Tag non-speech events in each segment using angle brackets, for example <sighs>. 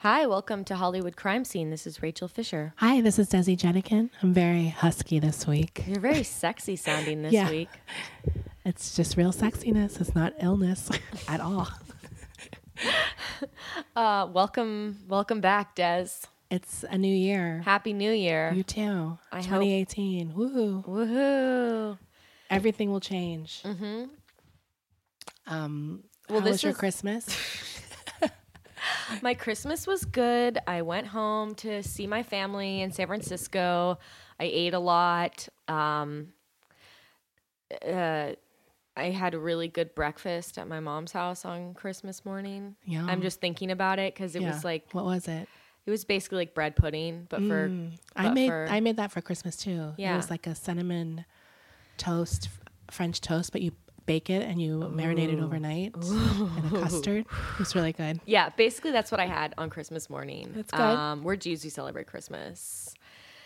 Hi, welcome to Hollywood Crime Scene. This is Rachel Fisher. Hi, this is Desi Jedeikin. I'm very husky this week. You're very sexy sounding this <laughs> Yeah. week. It's just real sexiness. It's not illness <laughs> at all. <laughs> Uh, welcome, welcome back, Des. It's a new year. Happy New Year. You too. I hope- 2018. Woohoo. Woohoo! Everything will change. Mm-hmm. Um, Well, how this was your is- Christmas? <laughs> My Christmas was good. I went home to see my family in San Francisco. I ate a lot. Um, uh, I had a really good breakfast at my mom's house on Christmas morning. Yum. I'm just thinking about it because it Yeah. was like what was it? it was basically like bread pudding, but for Mm. I made for- I made that for Christmas too. Yeah, It was like a cinnamon toast, French toast, but you bake it and you marinate it overnight <laughs> in a custard. It's really good. Yeah, basically that's what I had on Christmas morning. That's good. Um, we're Jews We celebrate Christmas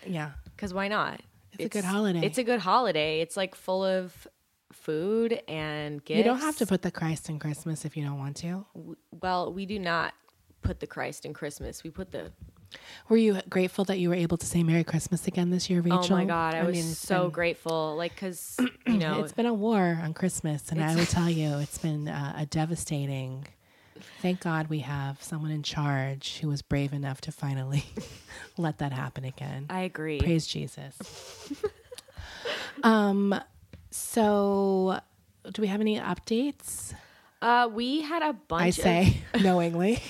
Yeah. because why not? It's a good holiday. It's a good holiday. It's like full of food and gifts. You don't have to put the Christ in Christmas if you don't want to. Well, we do not put the Christ in Christmas. We put the. Were you grateful that you were able to say Merry Christmas again this year, Rachel? Oh my God, I, was mean, so been- grateful. Like, cause <clears throat> you know, It's been a war on Christmas, and I will <laughs> tell you, it's been uh, a devastating. Thank God we have someone in charge who was brave enough to finally <laughs> let that happen again. I agree. Praise Jesus. <laughs> um, so do we have any updates? Uh, we had a bunch. I of- say knowingly.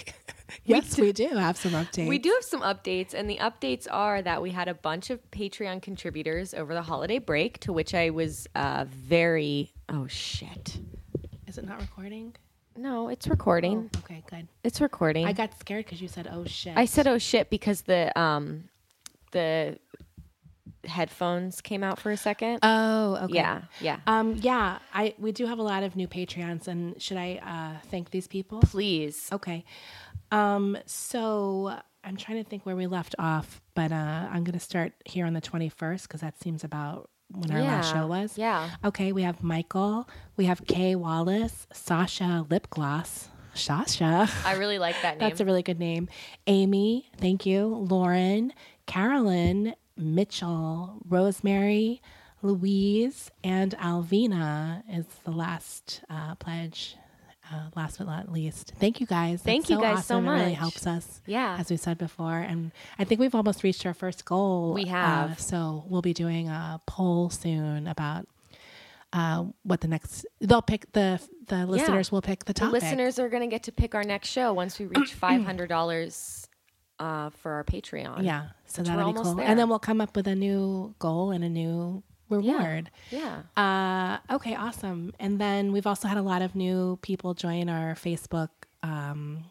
<laughs> yes, we do have some updates. We do have some updates, and the updates are that we had a bunch of Patreon contributors over the holiday break, to which I was uh, very. Oh shit! Is it not recording? No, it's recording. Okay, good. It's recording. I got scared because you said, "Oh shit." I said, "Oh shit," because the um, the headphones came out for a second. "Oh, okay." Yeah, yeah. Um, yeah, I we do have a lot of new Patreons, and should I uh, thank these people? Please. Okay. Um, so I'm trying to think where we left off, but uh, I'm going to start here on the 21st because that seems about when our last show was. yeah. Okay, we have Michael, we have Kay Wallace, Sasha Lip Gloss. Sasha. I really like that name. <laughs> That's a really good name. Amy, thank you. Lauren, Carolyn, Mitchell, Rosemary, Louise, and Alvina is the last uh, pledge. Uh, last but not least, thank you guys. Thank That's you guys so much. It really helps us. Yeah. as we said before, and I think we've almost reached our first goal. We Uh, have. so we'll be doing a poll soon about uh, what the next. They'll pick the the listeners will pick the the topic. listeners are going to get to pick our next show once we <clears throat> reach five hundred dollars uh, for our Patreon. Yeah, so that'll be cool. there. And then we'll come up with a new goal and a new reward. Yeah. Uh, okay, awesome. And then we've also had a lot of new people join our Facebook um,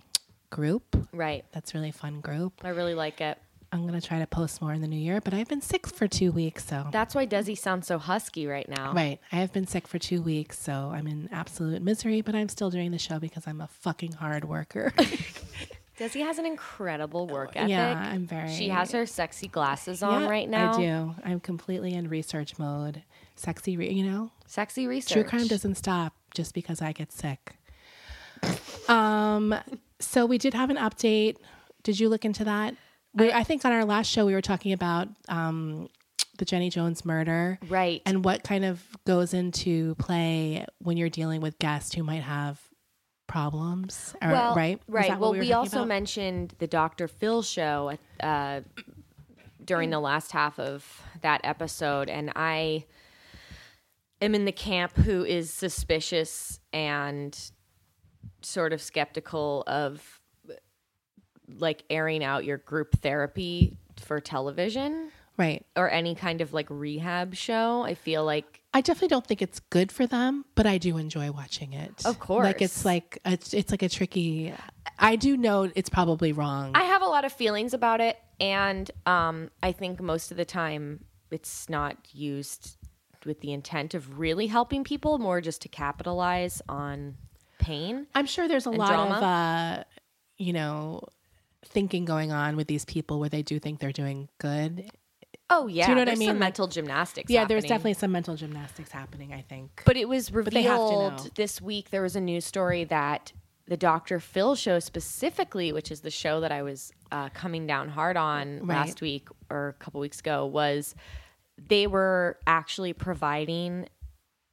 group. Right. That's a really fun group. I really like it. I'm gonna try to post more in the new year, but I've been sick for two weeks, so That's why Desi sounds so husky right now. right. I have been sick for two weeks, so I'm in absolute misery. But I'm still doing the show because I'm a fucking hard worker. <laughs> <laughs> Desi has an incredible work ethic. yeah, I'm very. She has her sexy glasses on Yeah, right now. I do. I'm completely in research mode. Sexy, re- you know. Sexy research. True crime doesn't stop just because I get sick. um, so we did have an update. Did you look into that? We, I think on our last show we were talking about um, the Jenny Jones murder, Right. and what kind of goes into play when you're dealing with guests who might have problems. Or, well, right, Right. Well, we, we, also about? mentioned the Dr. Phil show uh, during the last half of that episode, and I am in the camp who is suspicious and sort of skeptical of like airing out your group therapy for television right. or any kind of like rehab show. I feel like I definitely don't think it's good for them, but I do enjoy watching it. Of course like it's like it's, it's like a tricky. I do know it's probably wrong. I have a lot of feelings about it, and um, I think most of the time it's not used with the intent of really helping people, more just to capitalize on pain. I'm sure there's a lot drama. of, uh, you know, thinking going on with these people where they do think they're doing good. Oh yeah, you know what I mean? Some Like- mental gymnastics. Yeah, there's happening. definitely some mental gymnastics happening. I think. But it was they have to know. revealed this week. There was a news story that the Dr. Phil show specifically, which is the show that I was uh, coming down hard on Right. last week or a couple weeks ago, was they were actually providing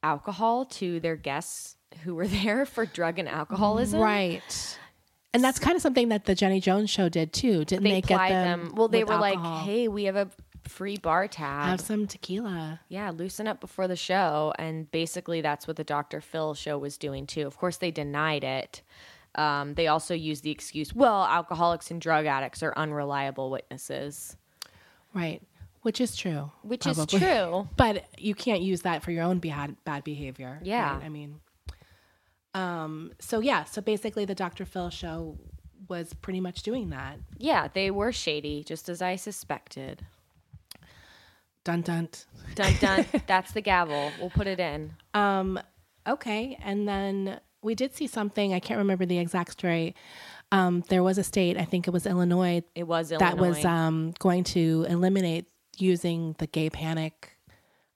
alcohol to their guests who were <laughs> there for drug and alcoholism. Right. And that's kind of something that the Jenny Jones show did too. Didn't they, They get them? Well, they were alcohol? like, "Hey, we have a free bar tab. have some tequila. yeah, loosen up before the show." And basically, that's what the Dr. Phil show was doing too. Of course, they denied it. Um, they also used the excuse, "Well, alcoholics and drug addicts are unreliable witnesses," Right. Which is true. which probably. is true. <laughs> But you can't use that for your own bad bad behavior. Yeah. right? I mean, um. So yeah. So basically, the Dr. Phil show was pretty much doing that. Yeah, they were shady, just as I suspected. Dun dun. Dun dun. that's the gavel. We'll put it in. Um. Okay. And then we did see something. I can't remember the exact story. Um. There was a state. I think it was Illinois. It was Illinois. that was um going to eliminate using the gay panic.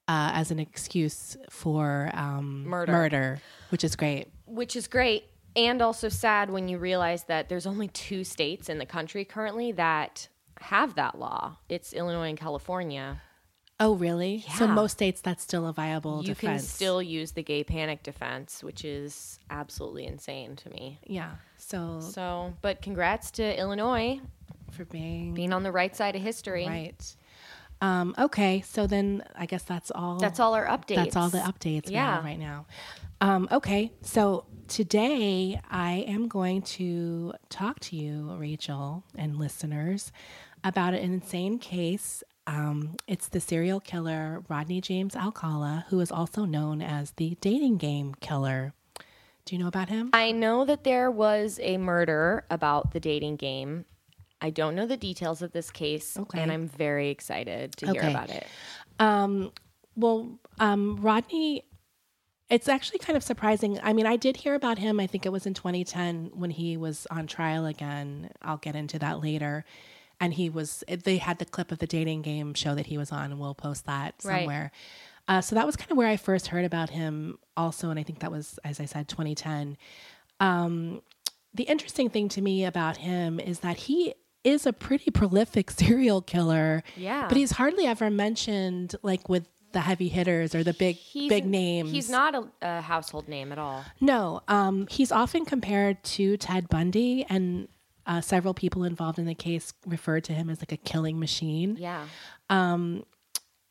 Uh, as an excuse for um, Murder. murder, which is great. which is great and also sad when you realize that there's only two states in the country currently that have that law. It's Illinois and California. Oh, really? Yeah. So most states that's still a viable You defense. can still use the gay panic defense, which is absolutely insane to me. yeah. So, So, but congrats to Illinois for being being on the right side of history. right. Um, okay, so then I guess that's all. That's all our updates. That's all the updates we Yeah. have right now. Um, okay, so today I am going to talk to you, Rachel, and listeners about an insane case. Um, it's the serial killer Rodney James Alcala, who is also known as the dating game killer. Do you know about him? I know that there was a murder about the dating game. I don't know the details of this case, Okay. and I'm very excited to hear about it. Um, well, um, Rodney, it's actually kind of surprising. I mean, I did hear about him. I think it was in 2010 when he was on trial again. I'll get into that later. And he was, they had the clip of the dating game show that he was on, and we'll post that Right. somewhere. Uh, so that was kind of where I first heard about him, also. And I think that was, as I said, 2010. Um, the interesting thing to me about him is that he is a pretty prolific <laughs> serial killer. Yeah. But he's hardly ever mentioned like with the heavy hitters or the big He's big names. He's not a, a household name at all. No, um, he's often compared to Ted Bundy, and uh, several people involved in the case referred to him as like a killing machine. Yeah.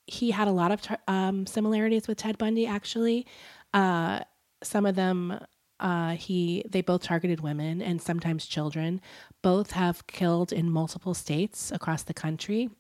He had a lot of um, similarities with Ted Bundy, actually. Uh, some of them, uh, he they both targeted women and sometimes children. Both have killed in multiple states across the country.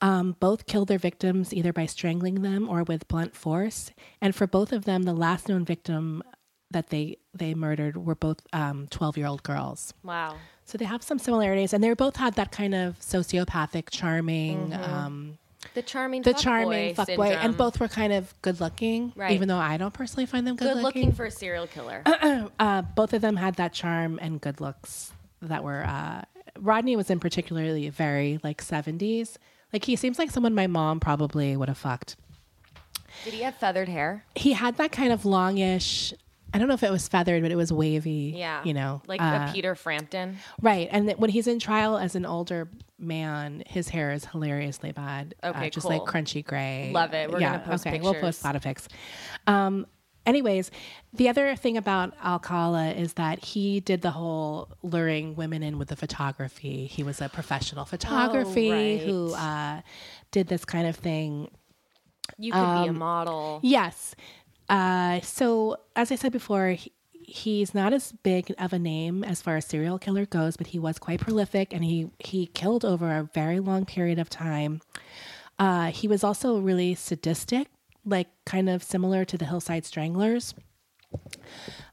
Um, both killed their victims either by strangling them or with blunt force. And for both of them, the last known victim that they they murdered were both twelve year old girls. Wow. So they have some similarities, and they both had that kind of sociopathic, charming, um, The charming the fuckboy charming fuckboy, and both were kind of good looking. Right. Even though I don't personally find them good, looking good looking, looking for a serial killer. <clears throat> uh, both of them had that charm and good looks that were. Uh, Rodney was in particularly very like seventies. Like he seems like someone my mom probably would have fucked. Did he have feathered hair? He had that kind of longish. I don't know if it was feathered, but it was wavy. Yeah. you know, like uh, a Peter Frampton. Right. And when he's in trial as an older man, his hair is hilariously bad. Okay, uh, just cool. like crunchy gray. Love it. We're yeah, gonna post okay. We'll post a lot of pics. Um, anyways, the other thing about Alcala is that he did the whole luring women in with the photography. He was a professional photography Oh, right. who uh, did this kind of thing You could um, be a model. Yes. Uh, so, as I said before, he, he's not as big of a name as far as serial killer goes, but he was quite prolific and he, he killed over a very long period of time. Uh, he was also really sadistic, like kind of similar to the Hillside Stranglers.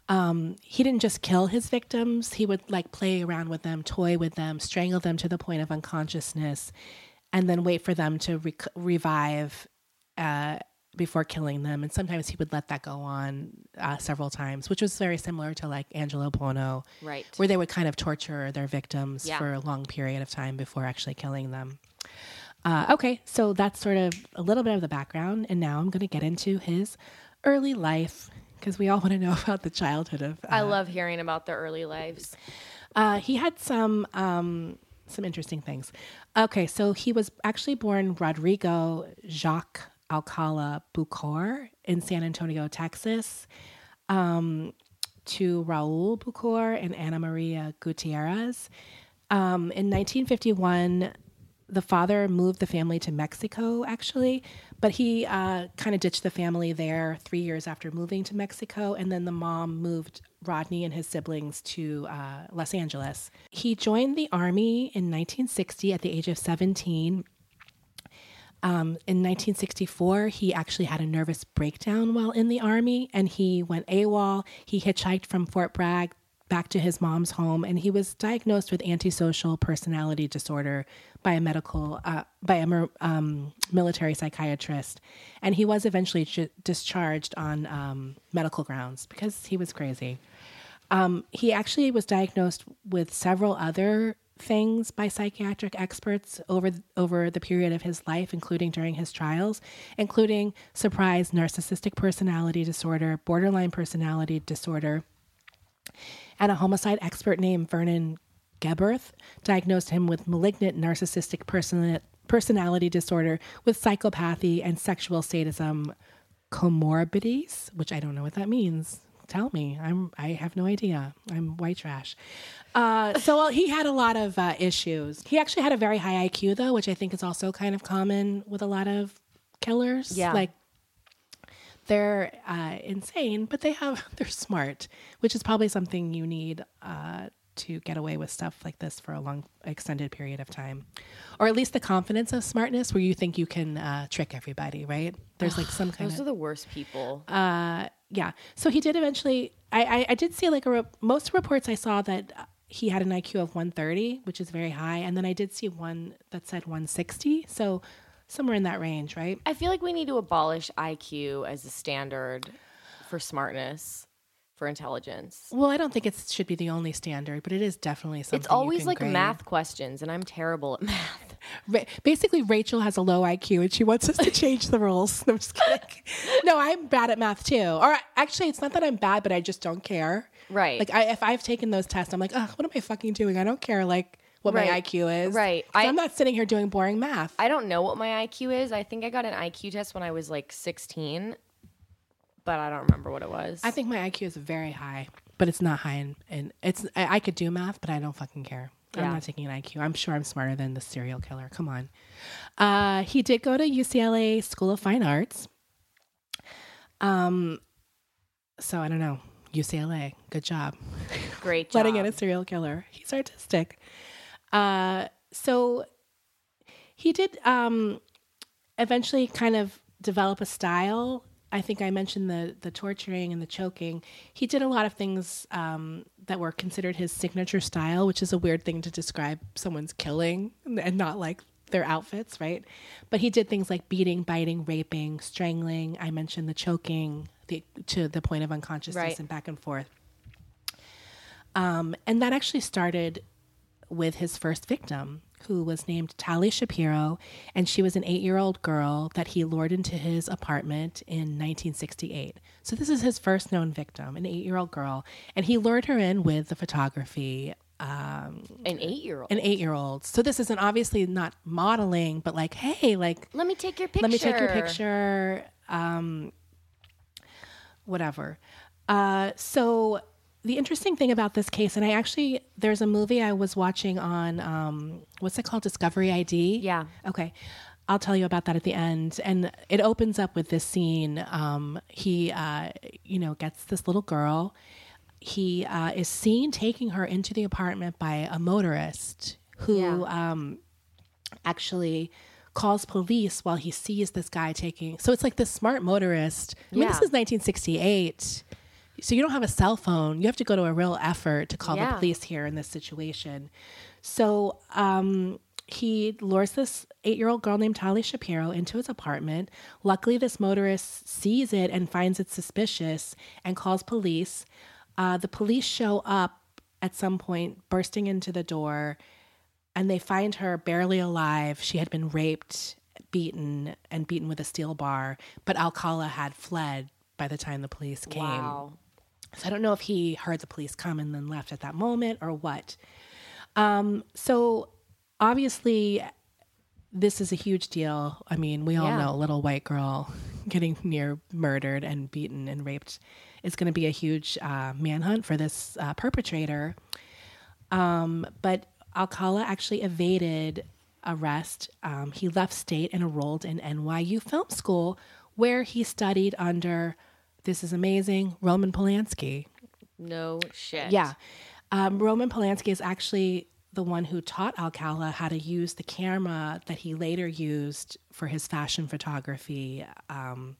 Um, he didn't just kill his victims, he would like play around with them, toy with them, strangle them to the point of unconsciousness, and then wait for them to rec- revive uh, before killing them. And sometimes he would let that go on uh, several times, which was very similar to like Angelo Buono, Right. where they would kind of torture their victims Yeah. for a long period of time before actually killing them. Uh, okay, so that's sort of a little bit of the background, and now I'm going to get into his early life because we all want to know <laughs> about the childhood of. Uh, I love hearing about the early lives. uh, he had some um, some interesting things. Okay, so he was actually born Rodrigo Jacques Alcala Buquor in San Antonio, Texas, um, to Raul Buquor and Ana Maria Gutierrez. Um, in 1951, the father moved the family to Mexico, actually, but he uh, kind of ditched the family there three years after moving to Mexico. And then the mom moved Rodney and his siblings to uh, Los Angeles. He joined the army in 1960 at the age of 17. Um, in 1964, he actually had a nervous breakdown while in the army and he went AWOL. He hitchhiked from Fort Bragg back to his mom's home and he was diagnosed with antisocial personality disorder by a medical uh, by a um, military psychiatrist and he was eventually j- discharged on um, medical grounds because he was crazy um, he actually was diagnosed with several other things by psychiatric experts over over the period of his life including during his trials including surprise narcissistic personality disorder borderline personality disorder and a homicide expert named Vernon Geberth diagnosed him with malignant narcissistic person- personality disorder with psychopathy and sexual sadism comorbidities, which I don't know what that means. Tell me. I'm I have no idea. I'm white trash. Uh, so well, he had a lot of uh, issues. He actually had a very high IQ though, which I think is also kind of common with a lot of killers. Yeah. Like they're uh, insane, but they have <laughs> they're smart, which is probably something you need uh, to get away with stuff like this for a long extended period of time, or at least the confidence of smartness, where you think you can uh, trick everybody. Right? There's like some kind <sighs> Those of are the worst people. uh, yeah. So he did eventually. I I, I did see like a re- most reports I saw that. uh, He had an IQ of 130, which is very high, and then I did see one that said 160. So somewhere in that range, right? I feel like we need to abolish IQ as a standard for smartness, for intelligence. Well, I don't think it should be the only standard, but it is definitely something. It's always like grade. math questions, and I'm terrible at math. Ra- basically, Rachel has a low IQ and she wants us to change the rules. No, I'm just kidding. No, I'm bad at math too. Or actually, it's not that I'm bad, but I just don't care. Right. Like, I, if I've taken those tests, I'm like, oh, what am I fucking doing? I don't care. Like, what my IQ is. Right. I- I'm not sitting here doing boring math. I don't know what my IQ is. I think I got an IQ test when I was like 16, but I don't remember what it was. I think my IQ is very high, but it's not high. In, in it's I, I could do math, but I don't fucking care. I'm not taking an IQ. I'm sure I'm smarter than the serial killer. Come on. Uh, he did go to UCLA School of Fine Arts. Um, so I don't know. UCLA, good job Great job. <laughs> letting in a serial killer. He's artistic. Uh, so he did um, eventually kind of develop a style. I think I mentioned the the torturing and the choking. He did a lot of things um, that were considered his signature style, which is a weird thing to describe someone's killing and not like their outfits, right? But he did things like beating, biting, raping, strangling. I mentioned the choking the, to the point of unconsciousness Right. and back and forth. Um, and that actually started with his first victim, who was named Tali Shapiro, and she was an eight year old girl that he lured into his apartment in 1968. So, this is his first known victim, an eight year old girl, and he lured her in with the photography. Um, An eight year old. an eight year old. So, this isn't obviously not modeling, but like, hey, like, Let me take your picture. let me take your picture um whatever uh so the interesting thing about this case and i actually there's a movie i was watching on um what's it called discovery id Yeah. okay i'll tell you about that at the end and it opens up with this scene um he uh you know gets this little girl he uh, is seen taking her into the apartment by a motorist who Yeah. um, actually calls police while he sees this guy taking. So it's like this smart motorist. I mean, this is 1968. So you don't have a cell phone. You have to go to a real effort to call Yeah. the police here in this situation. So um, he lures this eight year old girl named Tali Shapiro into his apartment. Luckily, this motorist sees it and finds it suspicious and calls police. Uh, the police show up at some point, bursting into the door, and they find her barely alive. She had been raped, beaten, and beaten with a steel bar, but Alcala had fled by the time the police came. Wow. So I don't know if he heard the police come and then left at that moment or what. Um, so obviously, this is a huge deal. I mean, we all Yeah. know a little white girl <laughs> getting near murdered and beaten and raped is going to be a huge uh, manhunt for this uh, perpetrator. Um, but Alcala actually evaded arrest. Um, he left state and enrolled in NYU Film School, where he studied under, this is amazing, Roman Polanski. No shit. Yeah. Um, Roman Polanski is actually the one who taught Alcala how to use the camera that he later used for his fashion photography. Um,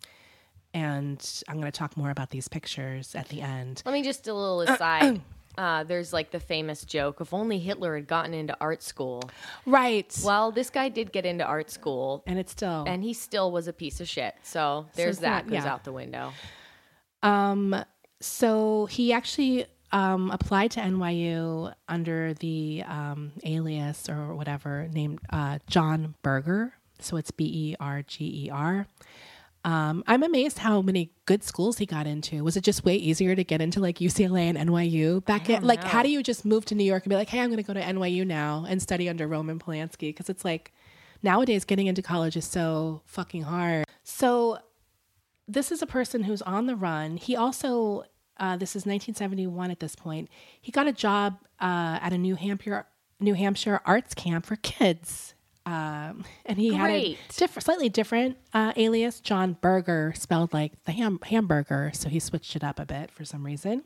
and I'm going to talk more about these pictures at the end. Let me just do a little aside. Uh, there's like the famous joke: if only Hitler had gotten into art school. Right. Well, this guy did get into art school, and it's still. and he still was a piece of shit. So there's it's that not- goes yeah. out the window. Um, so he actually um, applied to NYU under the um, alias or whatever named uh, John Berger. So it's B E R G E R. Um, I'm amazed how many good schools he got into. Was it just way easier to get into like UCLA and NYU back in? Like, how do you just move to New York and be like, hey, I'm going to go to NYU now and study under Roman Polanski? Because it's like nowadays getting into college is so fucking hard. So this is a person who's on the run. He also, uh, this is 1971 at this point. He got a job uh, at a New Hampshire New Hampshire arts camp for kids, um, and he had a Great. different, slightly different uh, alias, John Burger, spelled like the ham- hamburger. So he switched it up a bit for some reason.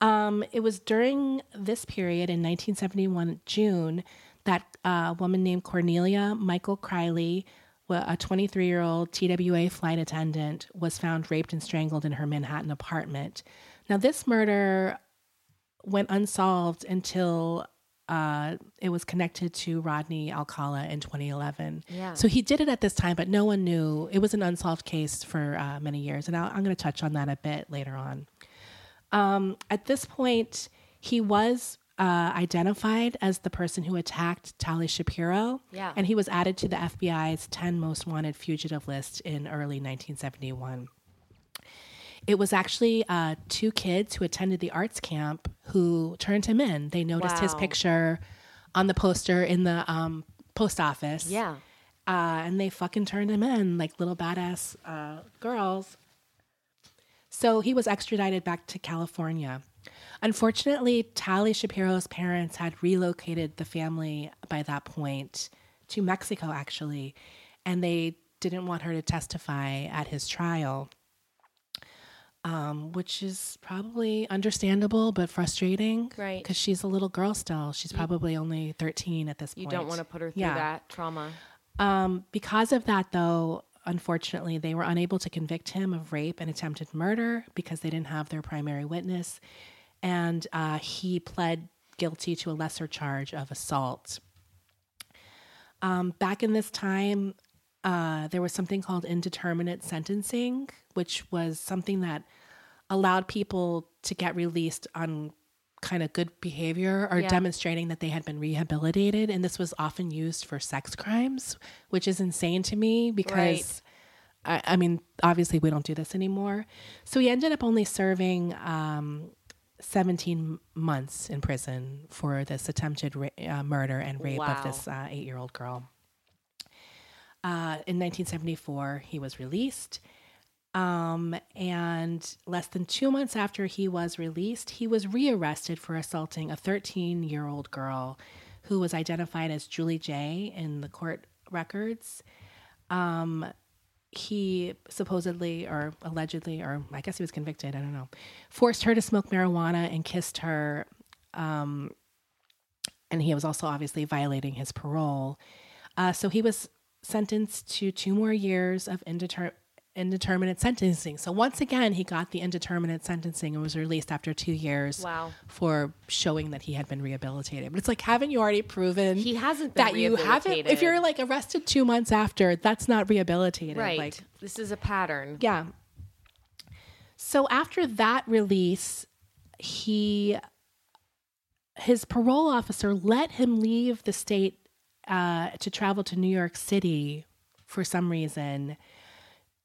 Um, it was during this period in 1971 June that uh, a woman named Cornelia Michael Crilley, a 23 year old TWA flight attendant, was found raped and strangled in her Manhattan apartment. Now, this murder went unsolved until uh, it was connected to Rodney Alcala in 2011. Yeah. So he did it at this time, but no one knew. It was an unsolved case for uh, many years. And I'll, I'm going to touch on that a bit later on. Um, at this point, he was uh, identified as the person who attacked Tali Shapiro. Yeah. And he was added to the FBI's 10 most wanted fugitive list in early 1971. It was actually uh, two kids who attended the arts camp who turned him in. They noticed his picture on the poster in the um, post office. Yeah. Uh, and they fucking turned him in like little badass uh, girls. So he was extradited back to California. Unfortunately, Tali Shapiro's parents had relocated the family by that point to Mexico, actually, and they didn't want her to testify at his trial, um, which is probably understandable but frustrating. Right. Because she's a little girl still. She's probably only 13 at this You point. You don't want to put her through Yeah. that trauma. Um, because of that, though, unfortunately, they were unable to convict him of rape and attempted murder because they didn't have their primary witness. And uh, he pled guilty to a lesser charge of assault. Um, back in this time, uh, there was something called indeterminate sentencing, which was something that allowed people to get released on kind of good behavior or Yeah. demonstrating that they had been rehabilitated. And this was often used for sex crimes, which is insane to me because. I, I mean, obviously, we don't do this anymore. So he ended up only serving um, 17 months in prison for this attempted ra- uh, murder and rape Wow. of this uh, eight year old girl. Uh, in 1974, he was released. Um, and less than two months after he was released, he was rearrested for assaulting a 13 year old girl who was identified as Julie J in the court records. Um, he supposedly or allegedly, or I guess he was convicted, I don't know, forced her to smoke marijuana and kissed her. Um, and he was also obviously violating his parole. Uh, so he was sentenced to two more years of indeter- indeterminate sentencing. So once again, he got the indeterminate sentencing and was released after two years Wow. for showing that he had been rehabilitated. But it's like, haven't you already proven He hasn't that you haven't? If you're like arrested two months after, that's not rehabilitated. Right. Like, this is a pattern. yeah. So after that release, he his parole officer let him leave the state uh, to travel to New York City for some reason.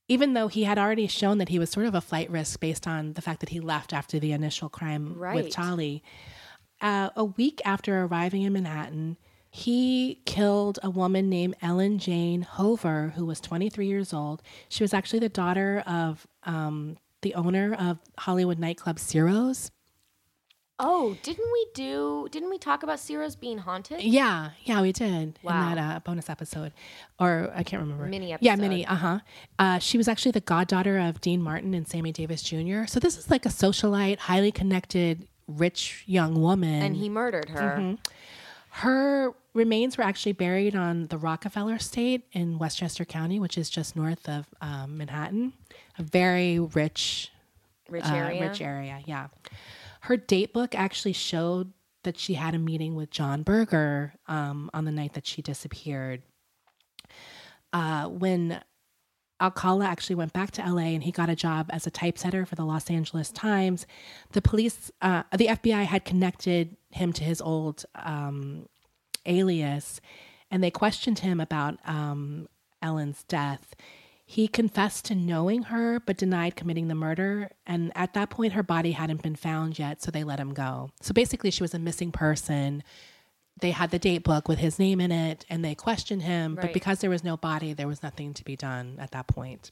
Even though he had already shown that he was sort of a flight risk based on the fact that he left after the initial crime Right. with Charlie, Uh, a week after arriving in Manhattan, he killed a woman named Ellen Jane Hover, who was 23 years old. She was actually the daughter of um, the owner of Hollywood nightclub Ciro's. Oh, didn't we do? Didn't we talk about Ciro's being haunted? Yeah, yeah, we did Wow. in that uh, bonus episode, or I can't remember. Mini episode. Yeah, mini. Uh-huh. Uh She was actually the goddaughter of Dean Martin and Sammy Davis Jr. So this is like a socialite, highly connected, rich young woman. And he murdered her. Mm-hmm. Her remains were actually buried on the Rockefeller Estate in Westchester County, which is just north of um, Manhattan. A very rich Rich uh, area. rich area. Yeah. Her date book actually showed that she had a meeting with John Berger um, on the night that she disappeared. Uh, when Alcala actually went back to LA and he got a job as a typesetter for the Los Angeles Times, the police, uh, the FBI had connected him to his old um, alias and they questioned him about um, Ellen's death. He confessed to knowing her but denied committing the murder. And at that point, her body hadn't been found yet, so they let him go. So basically, she was a missing person. They had the date book with his name in it and they questioned him, but because there was no body, there was nothing to be done at that point.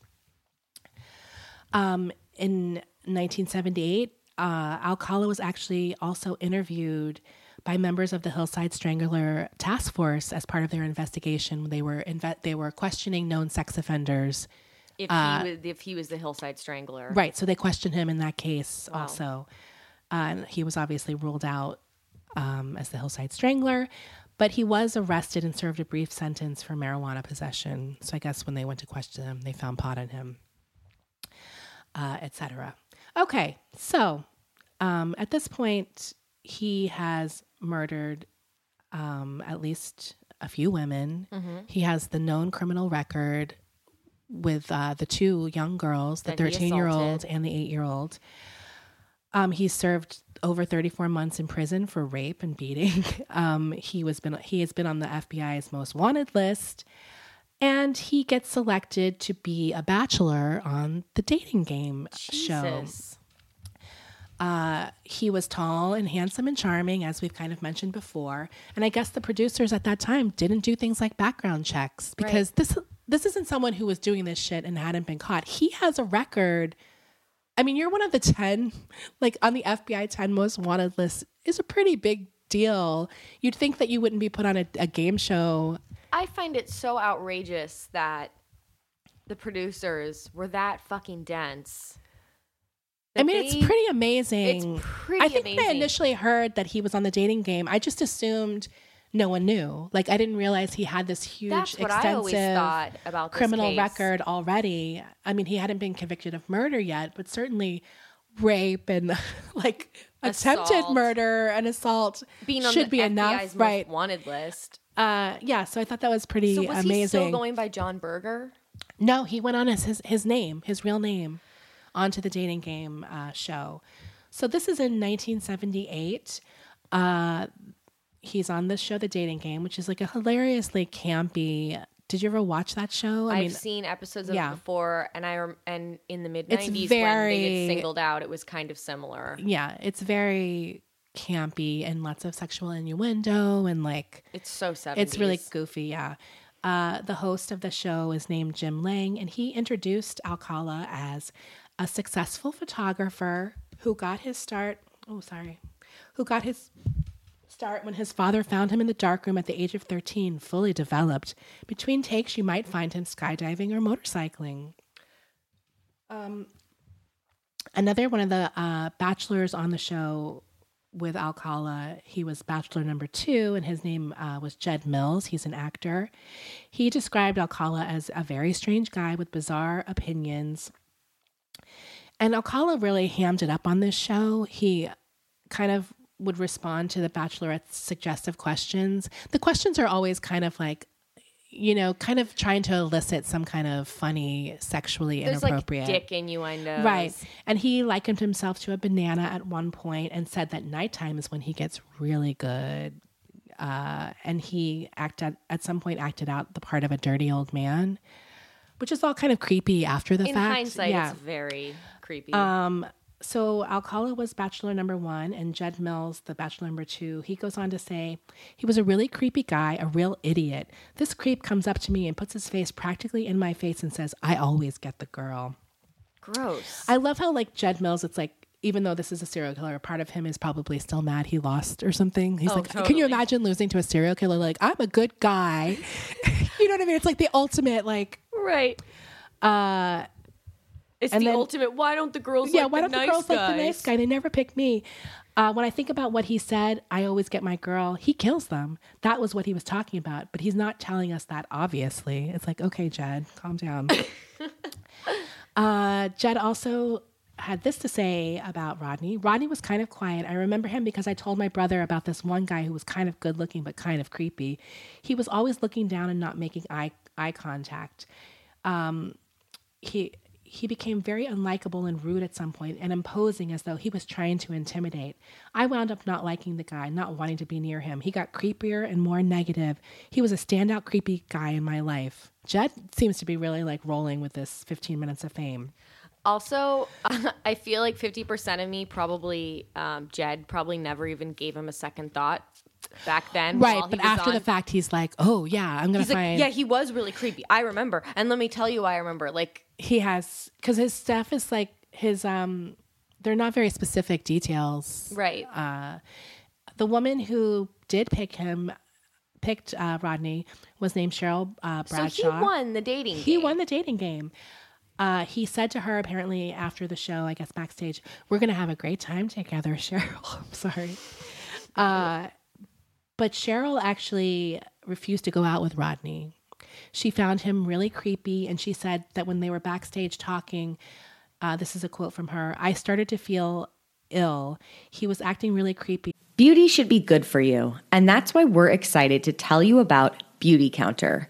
Um, in 1978, uh, Alcala was actually also interviewed by members of the Hillside Strangler Task Force as part of their investigation. They were inve- they were questioning known sex offenders. If he was, if he was the hillside strangler, uh, Right, so they questioned him in that case also. Uh, and he was obviously ruled out um, as the Hillside Strangler, but he was arrested and served a brief sentence for marijuana possession. So I guess when they went to question him, they found pot in him, uh, etc. Okay, so um, at this point, he has murdered um, at least a few women. He has the known criminal record with uh, the two young girls, the 13 year old and the 8 year old. Um, he served over 34 months in prison for rape and beating. <laughs> Um, he was been he has been on the FBI's most wanted list, and he gets selected to be a bachelor on the dating game show. Jesus. He was tall and handsome and charming, as we've kind of mentioned before. And I guess the producers at that time didn't do things like background checks because this this isn't someone who was doing this shit and hadn't been caught. He has a record. I mean, you're one of the 10, like on the FBI 10 most wanted list is a pretty big deal. You'd think that you wouldn't be put on a, a game show. I find it so outrageous that the producers were that fucking dense. I mean, they- it's pretty amazing. It's pretty I think when I initially heard that he was on the dating game, I just assumed no one knew. Like I didn't realize he had this huge, That's what extensive I always thought about this criminal case. record already. I mean, he hadn't been convicted of murder yet, but certainly rape and <laughs> like attempted murder and assault being should be FBI's enough, right? wanted list. Uh, yeah. So I thought that was pretty So was amazing. he still going by John Berger? No, he went on as his, his name, his real name, onto the dating game uh, show. So this is in 1978. Uh, he's on this show, The Dating Game, which is like a hilariously campy. Did you ever watch that show? I I've mean, seen episodes of yeah. it before, and I rem- and in the mid It's '90s when they get singled out, it was kind of similar. yeah, it's very campy and lots of sexual innuendo and like It's so 70s. It's really goofy, yeah. Uh, the host of the show is named Jim Lange, and he introduced Alcala as a successful photographer who got his start. Oh, sorry. Who got his start when his father found him in the darkroom at the age of 13, fully developed. Between takes, you might find him skydiving or motorcycling. Um, another one of the uh, bachelors on the show with Alcala. He was bachelor number two, and his name uh, was Jed Mills. He's an actor. He described Alcala as a very strange guy with bizarre opinions. And Alcala really hammed it up on this show. He kind of would respond to the bachelorette's suggestive questions. The questions are always kind of like, you know, kind of trying to elicit some kind of funny, sexually inappropriate There's like inappropriate. dick innuendos. Right. And he likened himself to a banana at one point and said that nighttime is when he gets really good. Uh, and he acted at some point acted out the part of a dirty old man. Which is all kind of creepy after the In fact. hindsight, yeah. it's very creepy. Um, so Alcala was bachelor number one, and Jed Mills, the bachelor number two. He goes on to say, he was a really creepy guy, a real idiot. This creep comes up to me and puts his face practically in my face and says, I always get the girl. Gross. I love how, like, Jed Mills, it's like, even though this is a serial killer, part of him is probably still mad he lost or something. He's Oh, like, can you imagine losing to a serial killer? Like, I'm a good guy. <laughs> you know what I mean? It's like the ultimate, like, right. uh, It's And the then- ultimate. Why don't the girls? yeah, like why the don't nice the girls guys? like the nice guy? They never pick me. Uh, when I think about what he said, I always get my girl. He kills them. That was what he was talking about, but he's not telling us that. Obviously, it's like, okay, Jed, calm down. <laughs> uh, Jed also had this to say about Rodney. Rodney was kind of quiet. I remember him because I told my brother about this one guy who was kind of good looking but kind of creepy. He was always looking down and not making eye eye contact. Um, he he became very unlikable and rude at some point and imposing as though he was trying to intimidate. I wound up not liking the guy, not wanting to be near him. He got creepier and more negative. He was a standout creepy guy in my life. Jed seems to be really like rolling with this 15 minutes of fame. Also, <laughs> I feel like fifty percent of me probably um, Jed probably never even gave him a second thought back then. Right, but after on- the fact he's like, "Oh, yeah, I'm going to He's like, find yeah, he was really creepy. I remember, and let me tell you, why I remember. Like, he has cuz his stuff is like his um they're not very specific details. right, Uh, the woman who did pick him picked uh, Rodney was named Cheryl uh, so Bradshaw. he won the dating. He game. won the dating game. Uh, he said to her apparently after the show, I guess backstage, "We're gonna have a great time together, <laughs> Cheryl." I'm sorry, uh, but Cheryl actually refused to go out with Rodney. She found him really creepy, and she said that when they were backstage talking, uh, this is a quote from her: "I started to feel ill. He was acting really creepy." Beauty should be good for you, and that's why we're excited to tell you about Beauty Counter.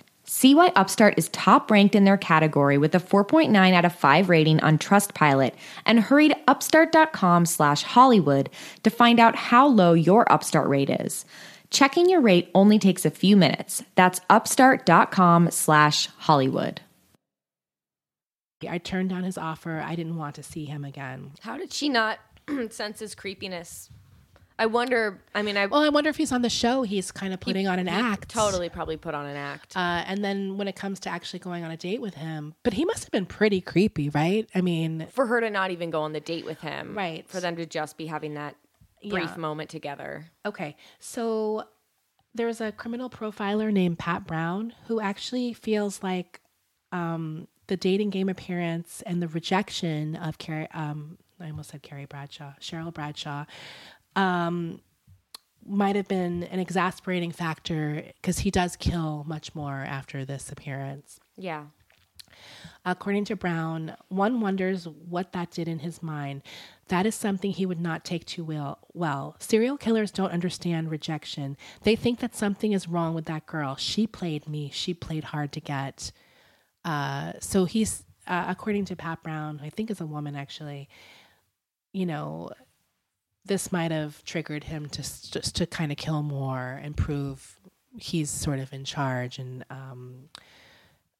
See why Upstart is top ranked in their category with a 4.9 out of 5 rating on Trustpilot and hurry to upstart.com slash Hollywood to find out how low your Upstart rate is. Checking your rate only takes a few minutes. That's upstart.com slash Hollywood. I turned down his offer. I didn't want to see him again. How did she not <clears throat> sense his creepiness? I wonder. I mean, I Well, I wonder if he's on the show. He's kind of putting on an he act. Totally, probably put on an act. Uh, and then when it comes to actually going on a date with him, but he must have been pretty creepy, right? I mean, for her to not even go on the date with him, Right. For them to just be having that brief Yeah. moment together. okay. So there's a criminal profiler named Pat Brown who actually feels like um, the dating game appearance and the rejection of Carrie, um, I almost said Carrie Bradshaw, Cheryl Bradshaw, um, might have been an exasperating factor because he does kill much more after this appearance. Yeah. According to Brown, one wonders what that did in his mind. That is something he would not take too well. Well, serial killers don't understand rejection. They think that something is wrong with that girl. She played me. She played hard to get. Uh, so he's, uh, according to Pat Brown, I think is a woman actually. You know, this might have triggered him to just to kind of kill more and prove he's sort of in charge and um,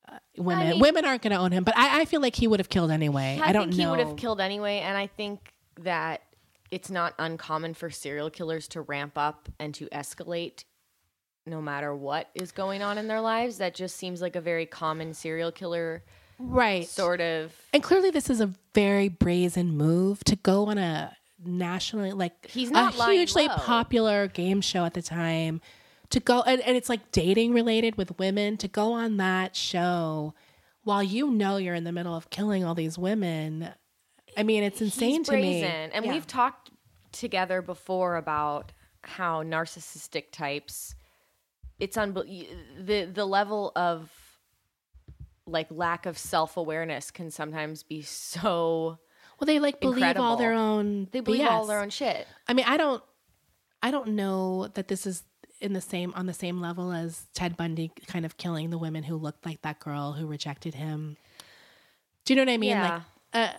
uh, women mean- women aren't going to own him but I, I feel like he would have killed anyway i, I, don't think know he would have killed anyway, and I think that it's not uncommon for serial killers to ramp up and to escalate no matter what is going on in their lives. That just seems like a very common serial killer right sort of. and clearly this is a very brazen move to go on a nationally like He's not a hugely low. popular game show at the time to go and, and it's like dating related with women to go on that show while you know you're in the middle of killing all these women i mean it's insane He's to me. And Yeah. we've talked together before about how narcissistic types it's unbelievable the the level of like lack of self-awareness can sometimes be so well they like believe all their own they believe all their own shit I mean, I don't, I don't know that this is in the same on the same level as Ted Bundy kind of killing the women who looked like that girl who rejected him. Do you know what I mean? Yeah. Like, uh,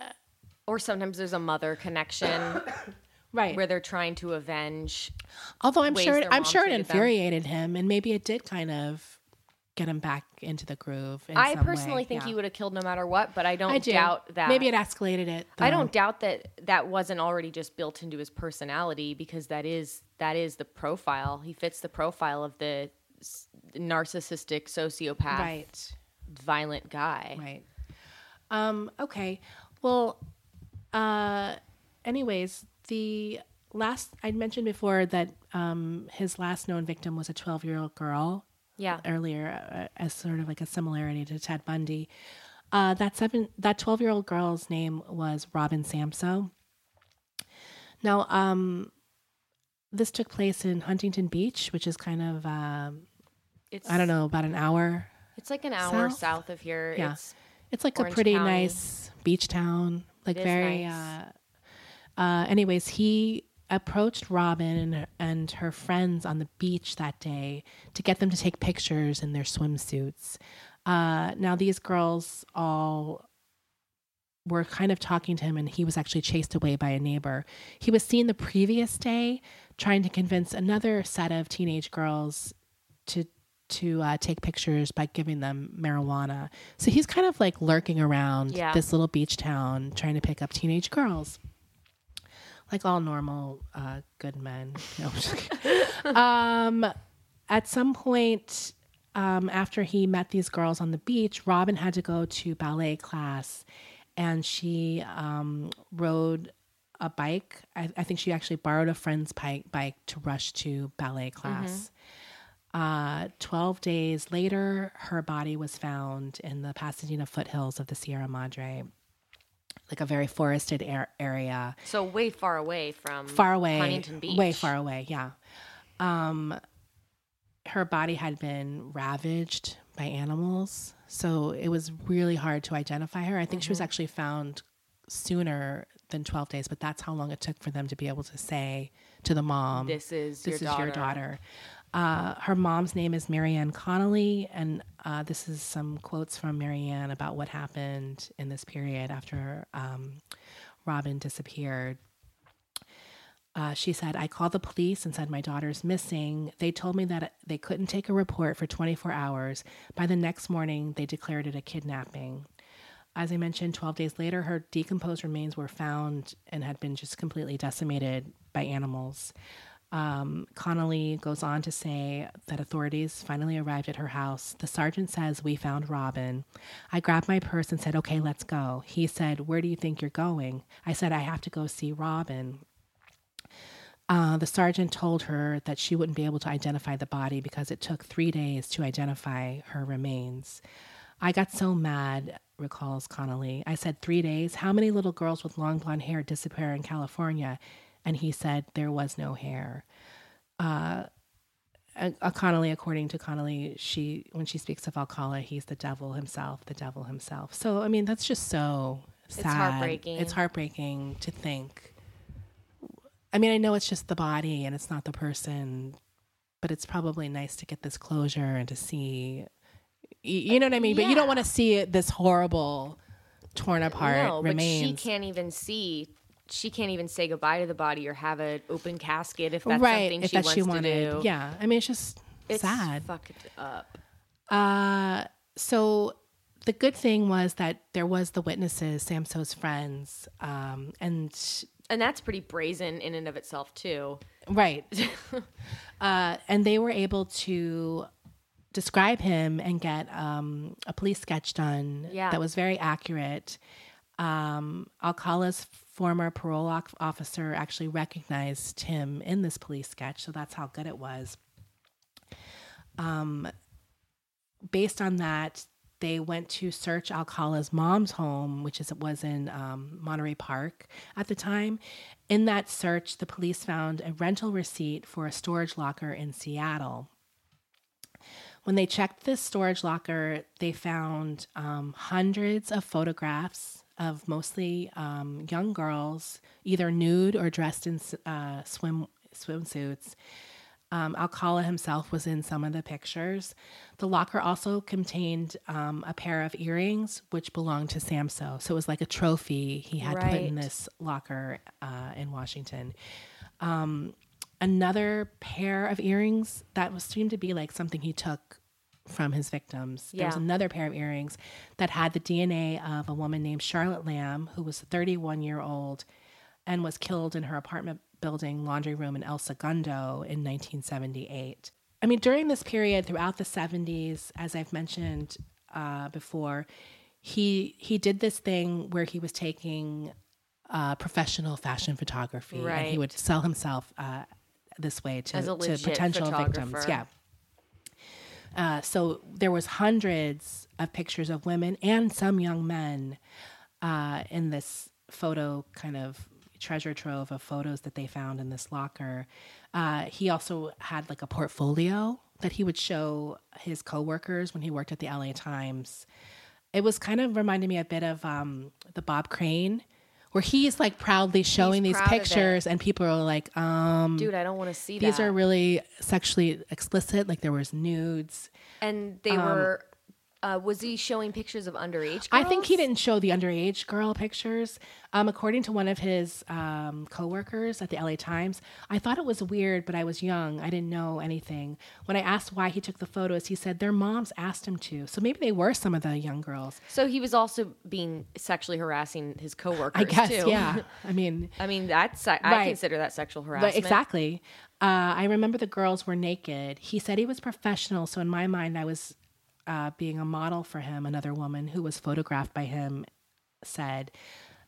or sometimes there's a mother connection <coughs> right. where they're trying to avenge Although I'm sure, their I'm sure it treated them. infuriated him, and maybe it did kind of get him back into the groove. in i personally way. think Yeah. he would have killed no matter what but i don't I do. doubt that Maybe it escalated it. I don't doubt that that wasn't already just built into his personality because that is that is the profile. He fits the profile of the s- narcissistic sociopath, Right. violent guy. Right. Um, okay. Well, uh, anyways, the last I'd mentioned before that um, his last known victim was a 12 year old girl Yeah. earlier uh, as sort of like a similarity to Ted Bundy. Uh, that seven, that 12 year old girl's name was Robin Samsoe. Now, um, this took place in Huntington Beach, which is kind of, um, It's I don't know, about an hour It's like an hour South? south, of here. Yeah. It's It's like Orange a pretty County. nice beach town, like very. nice. Uh, uh, anyways, he approached Robin and her, and her friends on the beach that day to get them to take pictures in their swimsuits. Uh, now these girls all were kind of talking to him, and he was actually chased away by a neighbor. He was seen the previous day trying to convince another set of teenage girls to to uh, take pictures by giving them marijuana. So he's kind of like lurking around Yeah. this little beach town trying to pick up teenage girls. Like all normal uh, good men. <laughs> No, um, at some point, um, after he met these girls on the beach, Robin had to go to ballet class and she um, rode a bike. I, I think she actually borrowed a friend's bike, bike to rush to ballet class. Uh, 12 days later, her body was found in the Pasadena foothills of the Sierra Madre, like a very forested air- area, so way far away from far away, Huntington Beach. way far away. Yeah. Um, her body had been ravaged by animals, so it was really hard to identify her. I think she was Mm-hmm. actually found sooner than 12 days, but that's how long it took for them to be able to say to the mom, This is this your is daughter. your daughter. Uh, her mom's name is Marianne Connolly, and uh, this is some quotes from Marianne about what happened in this period after um, Robin disappeared. Uh, she said, I called the police and said my daughter's missing. They told me that they couldn't take a report for 24 hours. By the next morning, they declared it a kidnapping. As I mentioned, 12 days later, her decomposed remains were found and had been just completely decimated by animals. Um, Connolly goes on to say that authorities finally arrived at her house. The sergeant says, We found Robin. I grabbed my purse and said, Okay, let's go. He said, Where do you think you're going? I said, I have to go see Robin. Uh, the sergeant told her that she wouldn't be able to identify the body because it took three days to identify her remains. I got so mad, recalls Connolly. I said, Three days? How many little girls with long blonde hair disappear in California? And he said, There was no hair. uh, Connolly, according to Connolly, she when she speaks of Alcala, he's the devil himself, the devil himself. So I mean, that's just so sad. It's heartbreaking. It's heartbreaking to think. I mean, I know it's just the body and it's not the person, but it's probably nice to get this closure and to see. You, know what I mean? But you don't want to see it this horrible, torn apart no, remains. but she can't even see. She can't even say goodbye to the body or have an open casket if that's right? something If she that wants she wanted, to do. yeah. I mean, it's just it's sad. fucked up. Uh, so the good thing was that there was the witnesses, Samsoe's friends, um, and And that's pretty brazen in and of itself too. right, <laughs> uh, and they were able to describe him and get um, a police sketch done Yeah. that was very accurate. Um, Alcala's former parole officer actually recognized him in this police sketch, so that's how good it was. Um, based on that, they went to search Alcala's mom's home, which is was in um, Monterey Park at the time. In that search, the police found a rental receipt for a storage locker in Seattle. When they checked this storage locker, they found um, hundreds of photographs of mostly um, young girls, either nude or dressed in uh, swim swimsuits. Um, Alcala himself was in some of the pictures. The locker also contained um, a pair of earrings, which belonged to Samsoe. So it was like a trophy he had put in this locker uh, in Washington. Um, another pair of earrings that was seemed to be like something he took from his victims. There was another pair of earrings that had the DNA of a woman named Charlotte Lamb, who was 31 year old and was killed in her apartment building laundry room in El Segundo in 1978. I mean, during this period, throughout the 70s, as I've mentioned uh, before, he he did this thing where he was taking uh, professional fashion photography, and he would sell himself uh, this way to, to potential victims. Yeah. Uh, so there was hundreds of pictures of women and some young men uh, in this photo kind of treasure trove of photos that they found in this locker. Uh, he also had like a portfolio that he would show his coworkers when he worked at the LA Times. It was kind of reminded me a bit of um, the Bob Crane, where he's like proudly showing these proud pictures, and people are like, um, Dude, I don't want to see that these that. are really sexually explicit. Like there was nudes. and they were. Uh, was he showing pictures of underage? Girls? I think he didn't show the underage girl pictures. Um, according to one of his um, coworkers at the LA Times, I thought it was weird, but I was young. I didn't know anything. When I asked why he took the photos, he said their moms asked him to. So maybe they were some of the young girls. So he was also being sexually harassing his coworkers. I guess, too. yeah. I <laughs> mean, I mean, that's I Right. consider that sexual harassment. But exactly. Uh, I remember the girls were naked. He said he was professional. So in my mind, I was uh, being a model for him. Another woman who was photographed by him said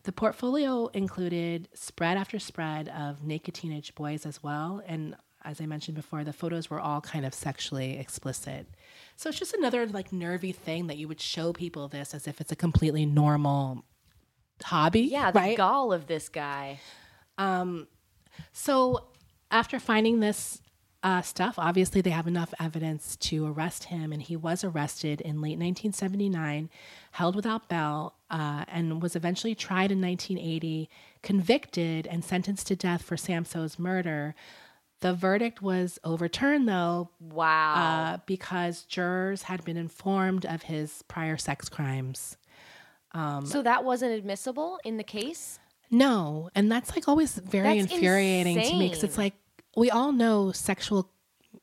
the portfolio included spread after spread of naked teenage boys as well. And as I mentioned before, the photos were all kind of sexually explicit. So it's just another like nervy thing that you would show people this as if it's a completely normal hobby. Yeah, the right? gall of this guy. So after finding this uh, stuff, obviously they have enough evidence to arrest him, and he was arrested in late 1979, held without bail, uh, and was eventually tried in 1980, convicted, and sentenced to death for Samsoe's murder. The verdict was overturned, though, Wow. uh, because jurors had been informed of his prior sex crimes. so that wasn't admissible in the case. No, and that's like always very That's infuriating to me because it's like we all know sexual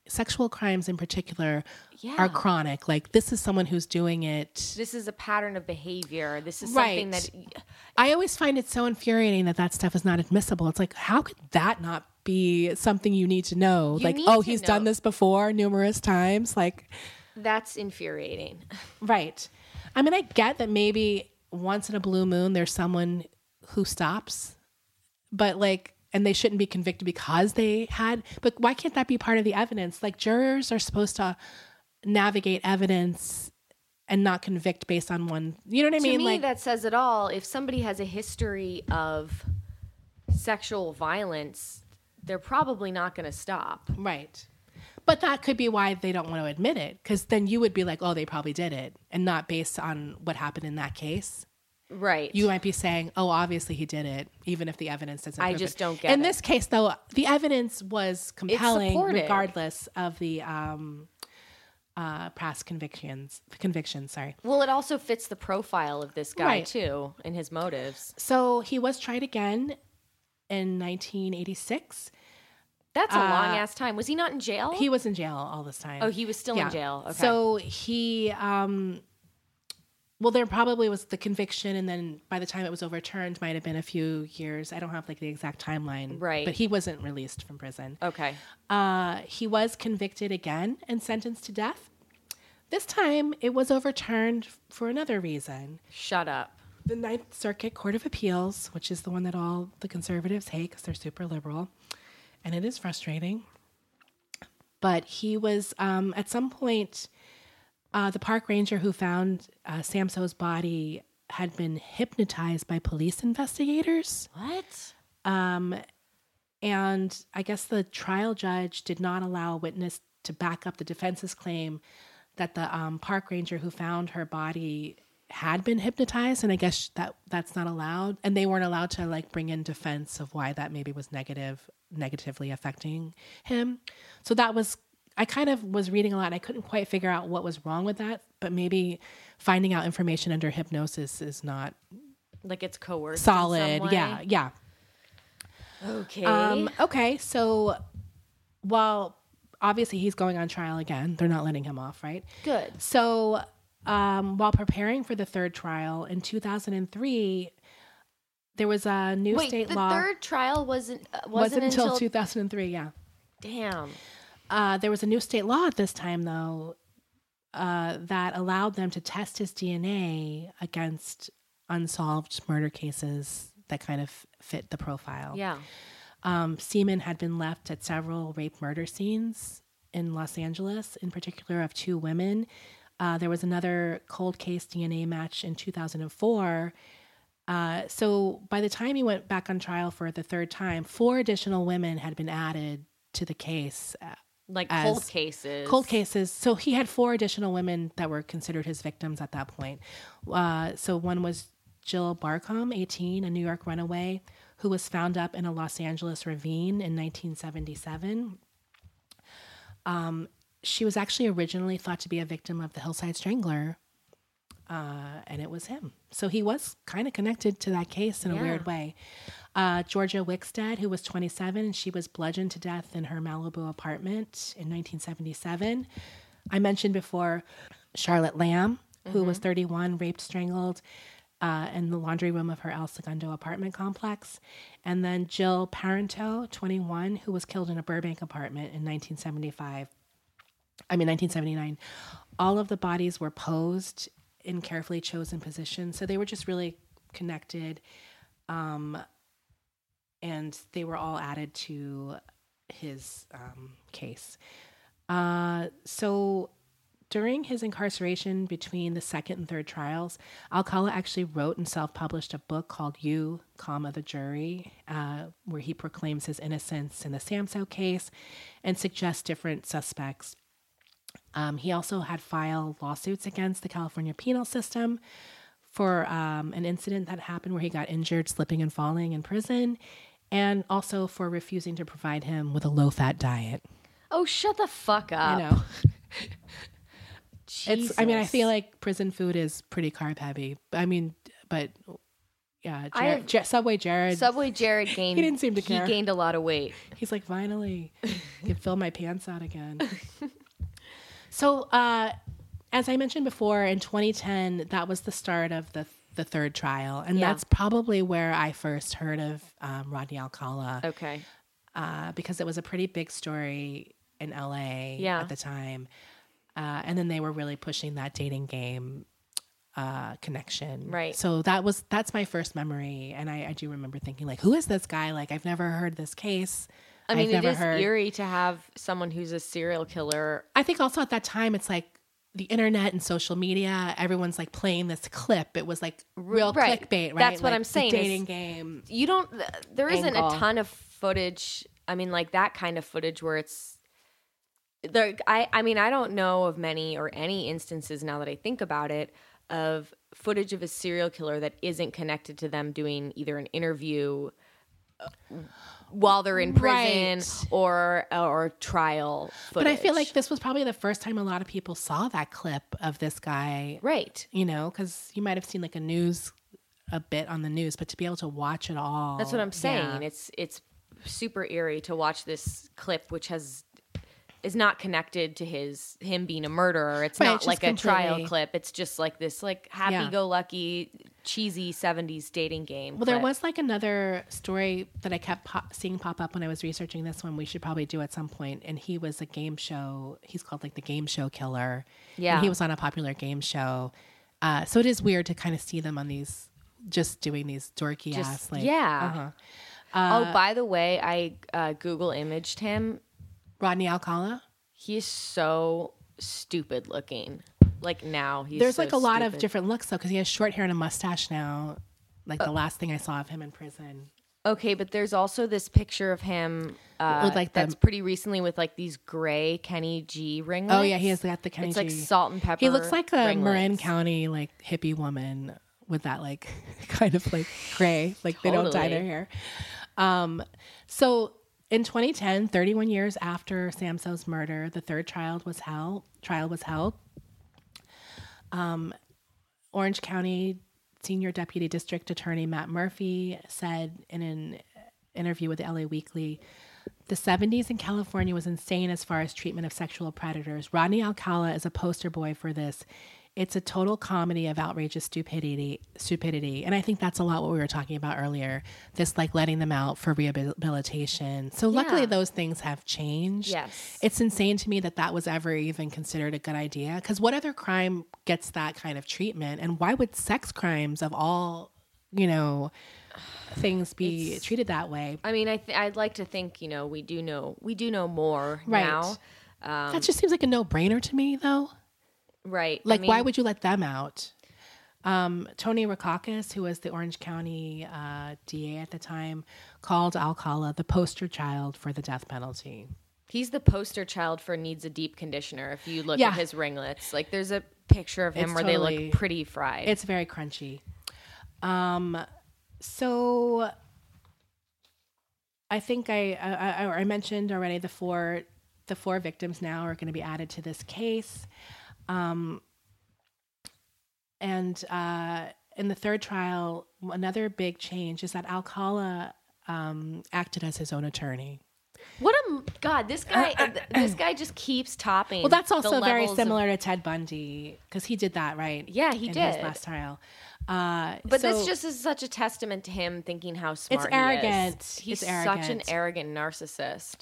sexual crimes in particular Yeah. are chronic. Like this is someone who's doing it. This is a pattern of behavior. This is Right. something that I always find it so infuriating that that stuff is not admissible. It's like how could that not be something you need to know? You like oh, he's done this before numerous times. Like that's infuriating. <laughs> right. I mean, I get that maybe once in a blue moon there's someone who stops, but like, and they shouldn't be convicted because they had, but why can't that be part of the evidence? Like, jurors are supposed to navigate evidence and not convict based on one, you know what I mean? to me, like, that says it all. If somebody has a history of sexual violence, they're probably not going to stop. Right. But that could be why they don't want to admit it, because then you would be like, oh, they probably did it, and not based on what happened in that case. Right. You might be saying, oh, obviously he did it, even if the evidence doesn't. I just it. don't get In it. this case, though, the evidence was compelling, regardless of the um, uh, past convictions. Convictions, sorry. well, it also fits the profile of this guy Right. too and his motives. So he was tried again in 1986. That's a long ass time. Was he not in jail? He was in jail all this time. oh, he was still Yeah. in jail. Okay. So he, um, well, there probably was the conviction, and then by the time it was overturned, might have been a few years. I don't have like the exact timeline, Right. But he wasn't released from prison. okay. Uh, he was convicted again and sentenced to death. This time, it was overturned for another reason. Shut up. The Ninth Circuit Court of Appeals, which is the one that all the conservatives hate because they're super liberal, and it is frustrating. But he was um, at some point, uh, the park ranger who found uh, Samsoe's body had been hypnotized by police investigators. What? And I guess the trial judge did not allow a witness to back up the defense's claim that the um, park ranger who found her body had been hypnotized, and I guess that that's not allowed. And they weren't allowed to like bring in defense of why that maybe was negative, negatively affecting him. So that was I kind of was reading a lot. I couldn't quite figure out what was wrong with that, but maybe finding out information under hypnosis is not Like it's coerced. solid. Yeah, yeah. Okay. Um, okay, so while obviously he's going on trial again, they're not letting him off, right? Good. So um, while preparing for the third trial in 2003, there was a new Wait, state the law. third trial wasn't uh, wasn't, wasn't until, until 2003, yeah. damn. Uh, there was a new state law at this time, though, uh, that allowed them to test his DNA against unsolved murder cases that kind of fit the profile. Yeah. Um, semen had been left at several rape murder scenes in Los Angeles, in particular of two women. Uh, there was another cold case DNA match in 2004. Uh, so by the time he went back on trial for the third time, four additional women had been added to the case. Like cold cases. Cold cases. So he had four additional women that were considered his victims at that point. Uh, so one was Jill Barcomb, 18, a New York runaway who was found up in a Los Angeles ravine in 1977. Um, she was actually originally thought to be a victim of the Hillside Strangler, uh, and it was him. So he was kind of connected to that case in a weird way. Uh, Georgia Wixted, who was 27, she was bludgeoned to death in her Malibu apartment in 1977. I mentioned before Charlotte Lamb, who was 31, raped, strangled uh, in the laundry room of her El Segundo apartment complex. And then Jill Parenteau, 21, who was killed in a Burbank apartment in 1975. I mean, 1979. All of the bodies were posed in carefully chosen positions. So they were just really connected. Um, and they were all added to his um, case. Uh, so during his incarceration between the second and third trials, Alcala actually wrote and self-published a book called "You, comma the Jury," uh, where he proclaims his innocence in the Samsoe case and suggests different suspects. Um, he also had filed lawsuits against the California penal system for um, an incident that happened where he got injured slipping and falling in prison, and also for refusing to provide him with a low-fat diet. Oh, shut the fuck up. You know. It's. I mean, I feel like prison food is pretty carb heavy. I mean, but yeah, I Jared, Jer- Subway Jared. Subway Jared <laughs> gained. He didn't seem to care. He gained a lot of weight. he's like, finally, I can fill my pants out again. <laughs> so, uh, as I mentioned before, in 2010, that was the start of the the third trial, and Yeah. that's probably where I first heard of um, Rodney Alcala. Okay. uh, because it was a pretty big story in LA Yeah. at the time. Uh, and then they were really pushing that dating game uh, connection. Right. So that was that's my first memory, and I, I do remember thinking like, who is this guy? Like I've never heard this case. I mean, it is heard. eerie to have someone who's a serial killer. I think also at that time it's like the internet and social media. Everyone's like playing this clip. It was like real Right. clickbait, right? That's what I'm saying Dating game. You don't. There isn't Angle. a ton of footage I mean, like that kind of footage where it's there. I, I mean, I don't know of many or any instances now that I think about it of footage of a serial killer that isn't connected to them doing either an interview uh, while they're in prison Right. or or trial footage. But I feel like this was probably the first time a lot of people saw that clip of this guy. right. You know, because you might have seen like a news, a bit on the news, but to be able to watch it all. That's what I'm saying. yeah. It's it's super eerie to watch this clip, which has is not connected to his him being a murderer. It's Right, not it's like a trial clip. It's just like this like happy go lucky cheesy 70s dating game. Well, there was like another story that I kept pop- seeing pop up when I was researching this one. We should probably do at some point. And he was a game show. He's called like the Game Show Killer. Yeah. And he was on a popular game show. Uh, so it is weird to kind of see them on these, just doing these dorky Just- ass like. yeah. uh-huh. oh, by the way, I uh, Google imaged him. Rodney Alcala. He's so stupid looking. Like now, he's There's so like a lot of different looks though, because he has short hair and a mustache now. Like the last thing I saw of him in prison. Okay, but there's also this picture of him uh, With, like, the- that's pretty recently with like these gray Kenny G ringlets. Oh yeah, he has got the Kenny G. It's like salt and pepper. He looks like a ringlets. Marin County like hippie woman with that like <laughs> kind of like gray, like they don't dye their hair. Um, so in 2010, 31 years after Samsoe's murder, the third trial was held. Trial was held. Um, Orange County Senior Deputy District Attorney Matt Murphy said in an interview with the LA Weekly, the 70s in California was insane as far as treatment of sexual predators. Rodney Alcala is a poster boy for this. It's a total comedy of outrageous stupidity, stupidity, and I think that's a lot what we were talking about earlier. This like letting them out for rehabilitation. So luckily, Yeah. those things have changed. Yes. it's insane to me that that was ever even considered a good idea. Because what other crime gets that kind of treatment, and why would sex crimes of all, you know, things be treated that way? I mean, I th- I'd like to think you know we do know we do know more Right. now, Um, that just seems like a no-brainer to me, though. Right? I Like, why would you let them out? Um, Tony Rackauckas, who was the Orange County uh, DA at the time, called Alcala the poster child for the death penalty. he's the poster child for needs a deep conditioner? If you look Yeah. at his ringlets, like there's a picture of him It's where they look pretty fried. It's very crunchy. Um, so I think I, I I- I mentioned already the four the four victims now are going to be added to this case, um, and uh, in the third trial, another big change is that Alcala um, acted as his own attorney. what a god! This guy, this guy just keeps topping. Well, that's also very levels of- similar to Ted Bundy because he did that, right? Yeah, he in did. his last trial. Uh, But so- this just is such a testament to him thinking how smart he arrogant. is. He's It's such an arrogant. arrogant narcissist.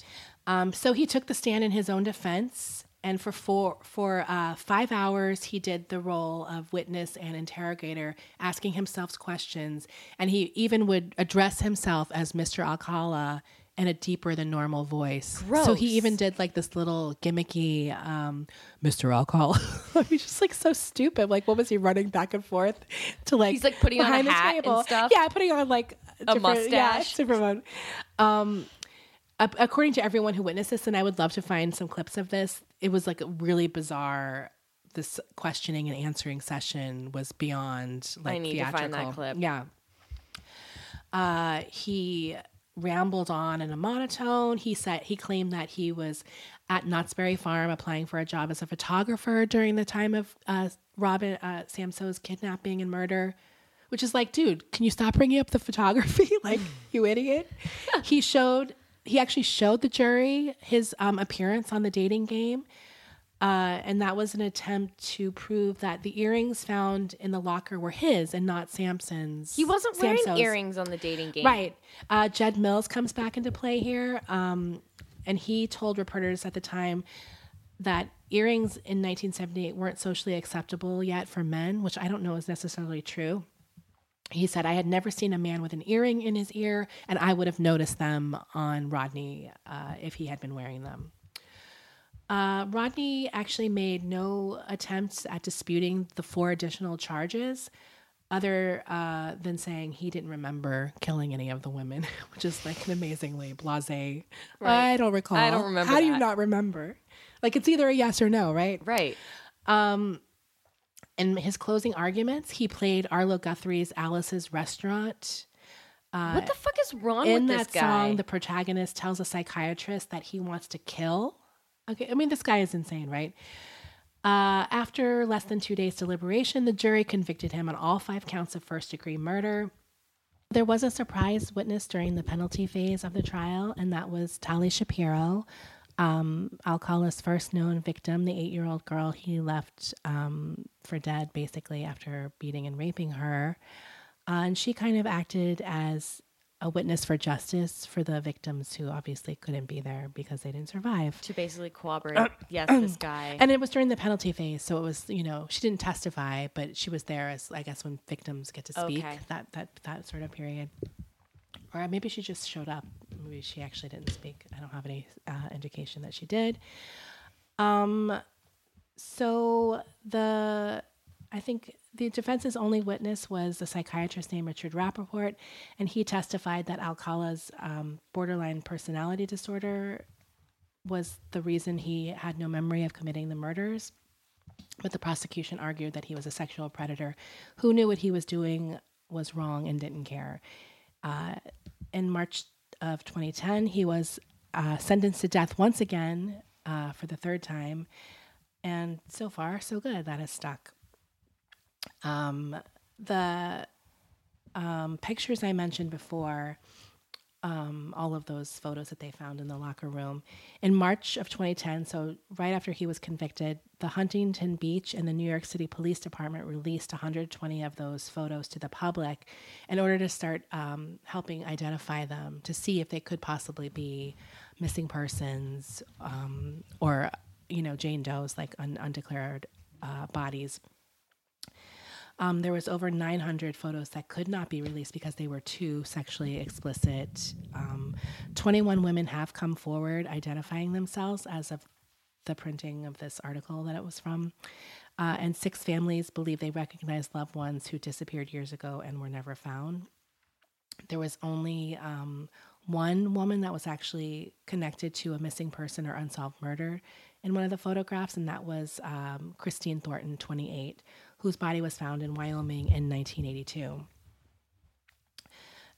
Um, so he took the stand in his own defense, and for four for uh, five hours, he did the role of witness and interrogator, asking himself questions, and he even would address himself as Mr. Alcala in a deeper than normal voice. Gross. So he even did like this little gimmicky um, Mr. Alcala. <laughs> He's just like so stupid. Like, what was he running back and forth to like? He's, like, putting on a hat and stuff? Yeah, putting on like a mustache. Yeah, one. Um, according to everyone who witnessed this, and I would love to find some clips of this, it was like a really bizarre. This questioning and answering session was beyond like need to find that theatrical. clip. Yeah. Uh, he rambled on in a monotone. He said he claimed that he was at Knott's Berry Farm applying for a job as a photographer during the time of uh, Robin uh, Samsoe's kidnapping and murder. Which is like, dude, can you stop bringing up the photography? <laughs> like, you idiot. <laughs> he showed, he actually showed the jury his um, appearance on the dating game. Uh, and that was an attempt to prove that the earrings found in the locker were his and not Samson's. He wasn't wearing earrings on the dating game, Right. Uh, Jed Mills comes back into play here. Um, and he told reporters at the time that earrings in 1978 weren't socially acceptable yet for men, which I don't know is necessarily true. He said, I had never seen a man with an earring in his ear, and I would have noticed them on Rodney uh, if he had been wearing them. Uh, Rodney actually made no attempts at disputing the four additional charges. other uh, than saying he didn't remember killing any of the women, <laughs> which is like an amazingly blasé. I don't recall. I don't remember How do you not remember? Like it's either a yes or no, right? Right. In his closing arguments, he played Arlo Guthrie's Alice's Restaurant. what the fuck is wrong in with this that guy? song, the protagonist tells a psychiatrist that he wants to kill. Okay, I mean, this guy is insane, right? Uh, after less than two days' deliberation, the jury convicted him on all five counts of first degree murder. There was a surprise witness during the penalty phase of the trial, and that was Tali Shapiro, um, Alcala's first known victim, the eight year old girl he left um, for dead basically after beating and raping her. Uh, and she kind of acted as a witness for justice for the victims who obviously couldn't be there because they didn't survive. to basically corroborate, <clears throat> yes, this <clears throat> guy. And it was during the penalty phase, so it was you know she didn't testify, but she was there as I guess when victims get to speak Okay. that that that sort of period. Or maybe she just showed up. Maybe she actually didn't speak. I don't have any uh, indication that she did. Um, so the I think the defense's only witness was a psychiatrist named Richard Rappaport, and he testified that Alcala's um, borderline personality disorder was the reason he had no memory of committing the murders. But the prosecution argued that he was a sexual predator who knew what he was doing was wrong and didn't care. Uh, in March of 2010, he was uh, sentenced to death once again uh, for the third time. And so far, so good. That has stuck. Um, the um, pictures I mentioned before, um, all of those photos that they found in the locker room. In March of 2010, so right after he was convicted, the Huntington Beach and the New York City Police Department released 120 of those photos to the public in order to start um, helping identify them to see if they could possibly be missing persons um, or, you know, Jane Doe's like un- undeclared uh, bodies. Um, there was over 900 photos that could not be released because they were too sexually explicit. Um, 21 women have come forward identifying themselves as of the printing of this article that it was from. Uh, and six families believe they recognized loved ones who disappeared years ago and were never found. There was only um, one woman that was actually connected to a missing person or unsolved murder in one of the photographs, and that was um, Christine Thornton, 28, whose body was found in Wyoming in 1982.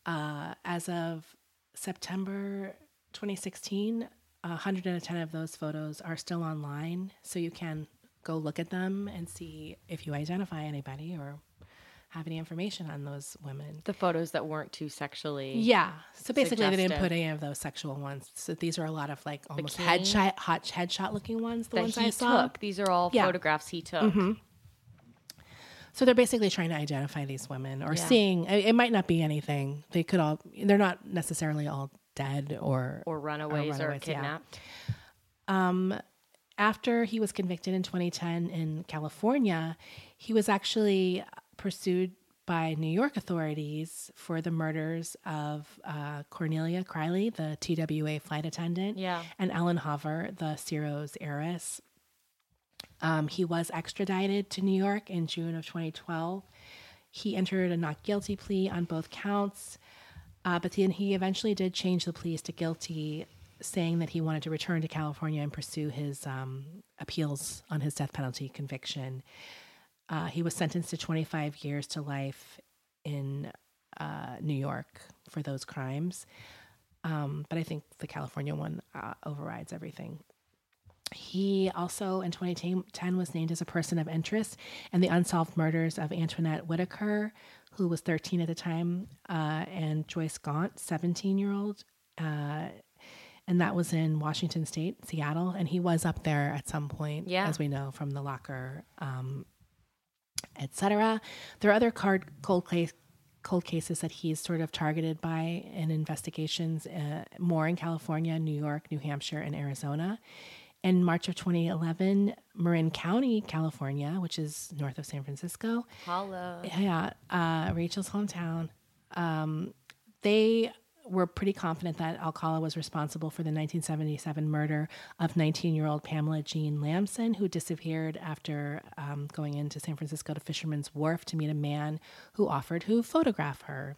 Uh, as of September 2016, 110 of those photos are still online, so you can go look at them and see if you identify anybody or have any information on those women. the photos that weren't too sexually. Yeah. So basically, they didn't put any of those sexual ones. So these are a lot of like almost Bikini? headshot, hot headshot looking ones. The that ones he I saw. took. These are all Yeah. photographs he took. So they're basically trying to identify these women or Yeah. seeing. It might not be anything. They could all. They're not necessarily all dead or Or runaways or, runaways, yeah. kidnapped. after he was convicted in 2010 in California, he was actually pursued by New York authorities for the murders of uh, Cornelia Crilley, the TWA flight attendant, Yeah. and Ellen Hover, the Ciro's heiress. Um, he was extradited to New York in June of 2012. He entered a not guilty plea on both counts, uh, but then he eventually did change the pleas to guilty, saying that he wanted to return to California and pursue his um, appeals on his death penalty conviction. Uh, he was sentenced to 25 years to life in uh, New York for those crimes. Um, but I think the California one uh, overrides everything. He also in 2010 was named as a person of interest in the unsolved murders of Antoinette Whitaker, who was 13 at the time, uh, and Joyce Gaunt, 17 year old. Uh, and that was in Washington State, Seattle. And he was up there at some point, Yeah. as we know from the locker, um, etc. There are other card, cold case cold cases that he's sort of targeted by in investigations, uh, more in California, New York, New Hampshire, and Arizona. In March of 2011, Marin County, California, which is north of San Francisco, Holla. yeah, uh, Rachel's hometown. Um, they we're pretty confident that Alcala was responsible for the 1977 murder of 19 year old Pamela Jean Lambson, who disappeared after um, going into San Francisco to Fisherman's Wharf to meet a man who offered to photograph her.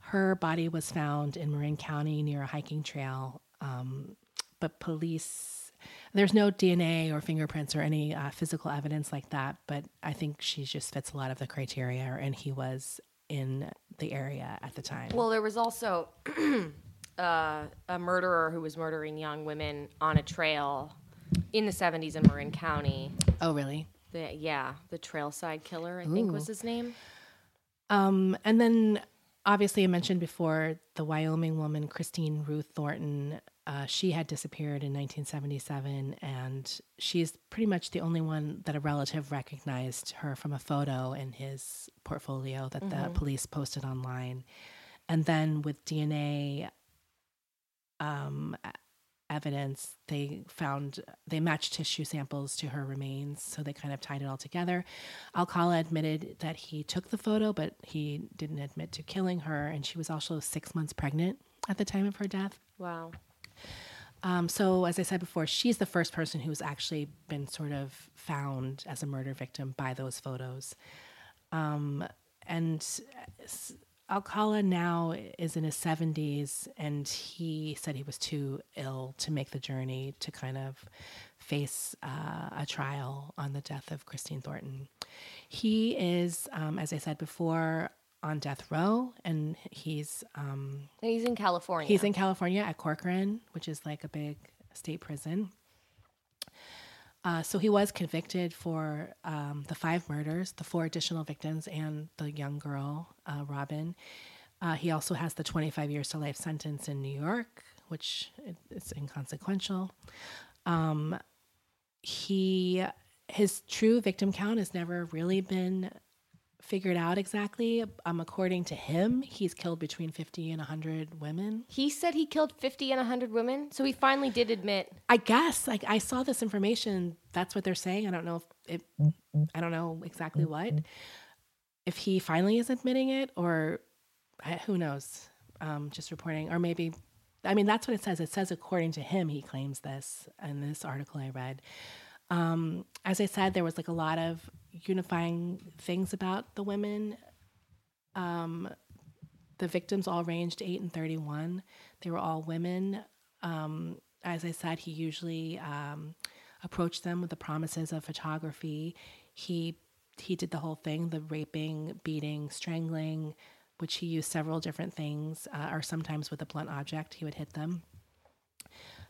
Her body was found in Marin County near a hiking trail, um, but police, there's no DNA or fingerprints or any uh, physical evidence like that, but I think she just fits a lot of the criteria, and he was in the area at the time. Well, there was also <clears throat> uh, a murderer who was murdering young women on a trail in the 70s in Marin County. oh, really? The, yeah, the trailside killer, I think was his name. Um, and then obviously I mentioned before the Wyoming woman Christine Ruth Thornton. Uh, she had disappeared in 1977, and she's pretty much the only one that a relative recognized her from a photo in his portfolio that the police posted online. And then with DNA um, evidence, they found they matched tissue samples to her remains, so they kind of tied it all together. Alcala admitted that he took the photo, but he didn't admit to killing her, and she was also six months pregnant at the time of her death. Wow. Um, so, as I said before, she's the first person who's actually been sort of found as a murder victim by those photos. Um, and Alcala now is in his 70s, and he said he was too ill to make the journey to kind of face uh, a trial on the death of Christine Thornton. He is, um, as I said before, on death row, and he's um, he's in California. He's in California at Corcoran, which is like a big state prison. Uh, so he was convicted for um, the five murders, the four additional victims, and the young girl, uh, Robin. Uh, he also has the 25 years to life sentence in New York, which it's inconsequential. Um, he his true victim count has never really been figured out exactly. Um, according to him, he's killed between 50 and 100 women. he said he killed 50 and 100 women, so he finally did admit. I guess like I saw this information. That's what they're saying. I don't know if it. I don't know exactly what. If he finally is admitting it, or who knows? Um, just reporting, or maybe. I mean, that's what it says. It says according to him, he claims this in this article I read. Um, as I said, there was like a lot of unifying things about the women. Um, the victims all ranged eight and thirty-one. They were all women um, as I said, he usually um, approached them with the promises of photography. He he did the whole thing: the raping, beating, strangling, which he used several different things, uh, or sometimes with a blunt object, he would hit them.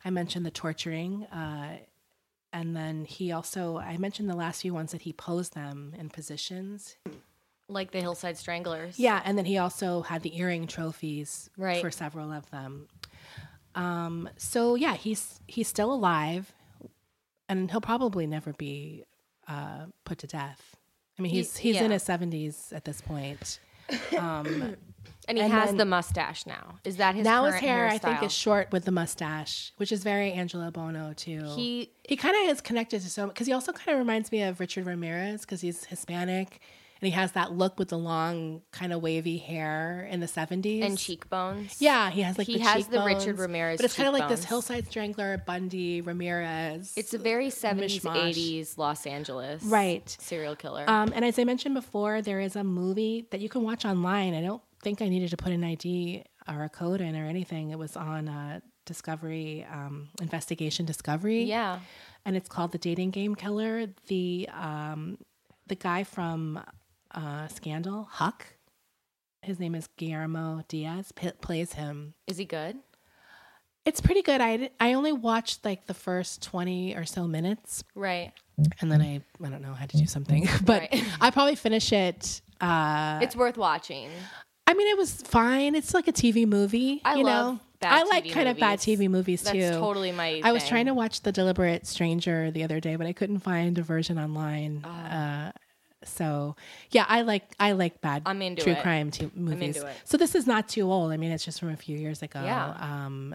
I mentioned the torturing, uh, and then he also I mentioned the last few ones that he posed them in positions. Like the Hillside Stranglers. Yeah, and then he also had the earring trophies Right. for several of them. Um, so yeah, he's he's still alive, and he'll probably never be uh, put to death. I mean, he's He- he's in his seventies at this point. <laughs> Um, And he And has the mustache now. Is that his now his hair, I think, is short with the mustache, which is very Angelo Buono too. He he kind of is connected to so because he also kind of reminds me of Richard Ramirez because he's Hispanic and he has that look with the long kind of wavy hair in the seventies and cheekbones. Yeah, he has like He the has the Richard Ramirez but it's kind of like this hillside strangler, Bundy, Ramirez. It's a very seventies eighties Los Angeles. Right. Serial killer. Um, and as I mentioned before, there is a movie that you can watch online. I don't think I needed to put an ID or a code in or anything. It was on uh, Discovery, um, Investigation Discovery. yeah. and it's called The Dating Game Killer. The um, the guy from uh, Scandal, Huck. His name is Guillermo Diaz. P- plays him. Is he good? It's pretty good. I I only watched like the first twenty or so minutes, Right. and then I I don't know had to do something, <laughs> but Right. I probably finish it. Uh, it's worth watching. I mean, it was fine. It's like a TV movie. I you know? I like TV kind of bad. TV movies That's too. totally my I was trying to watch The Deliberate Stranger the other day, but I couldn't find a version online. Ah. Uh, so yeah, I like I like bad I'm into true it. crime t- movies. into it. So this is not too old. I mean, it's just from a few years ago. Yeah. Um,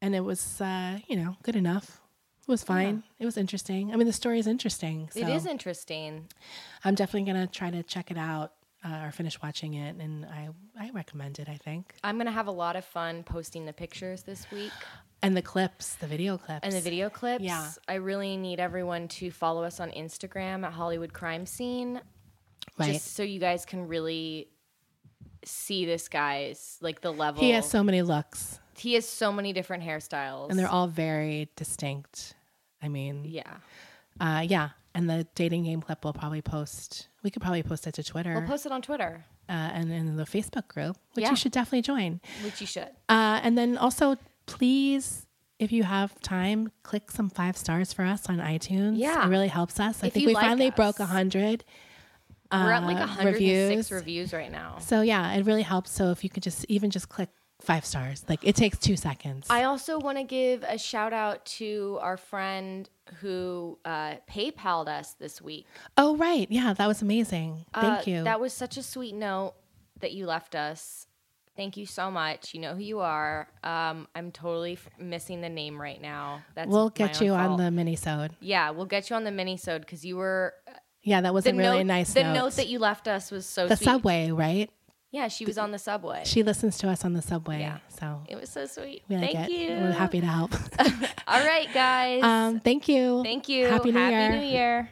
and it was uh, you know good enough. It was fine. It was interesting. I mean, the story is interesting. So It is interesting. I'm definitely gonna try to check it out. Uh, or finished watching it, and I I recommend it. I think, I'm gonna have a lot of fun posting the pictures this week and the clips, the video clips, and the video clips. Yeah. I really need everyone to follow us on Instagram at Hollywood Crime Scene, Right. just so you guys can really see this guy's like the level. he has so many looks, he has so many different hairstyles, and they're all very distinct. I mean, yeah. uh, yeah. And the dating game clip we'll probably post. We could probably post it to Twitter We'll post it on Twitter, uh, and in the Facebook group, which Yeah. you should definitely join. which you should. Uh, and then also, please, if you have time, click some five stars for us on iTunes. Yeah. it really helps us. I If think we like finally us. broke a hundred. We're at like uh, 106 reviews. reviews right now. So yeah, it really helps. So if you could just even just click five stars, like it takes two seconds. I also want to give a shout out to our friend who uh, PayPal'd us this week. oh right, yeah, that was amazing. Thank Uh, you. That was such a sweet note that you left us. Thank you so much. You know who you are. Um, I'm totally f- missing the name right now. That's we'll get you on the mini-sode. Yeah, we'll get you on the mini-sode because you were Yeah, that was a really note. nice the note. note that you left us was so the sweet. subway, right? Yeah, she was on the subway. She listens to us on the subway. Yeah. So it was so sweet. we like Thank it. you. We're happy to help. <laughs> All right, guys. um, thank you. Thank you. Happy New Year. New Year.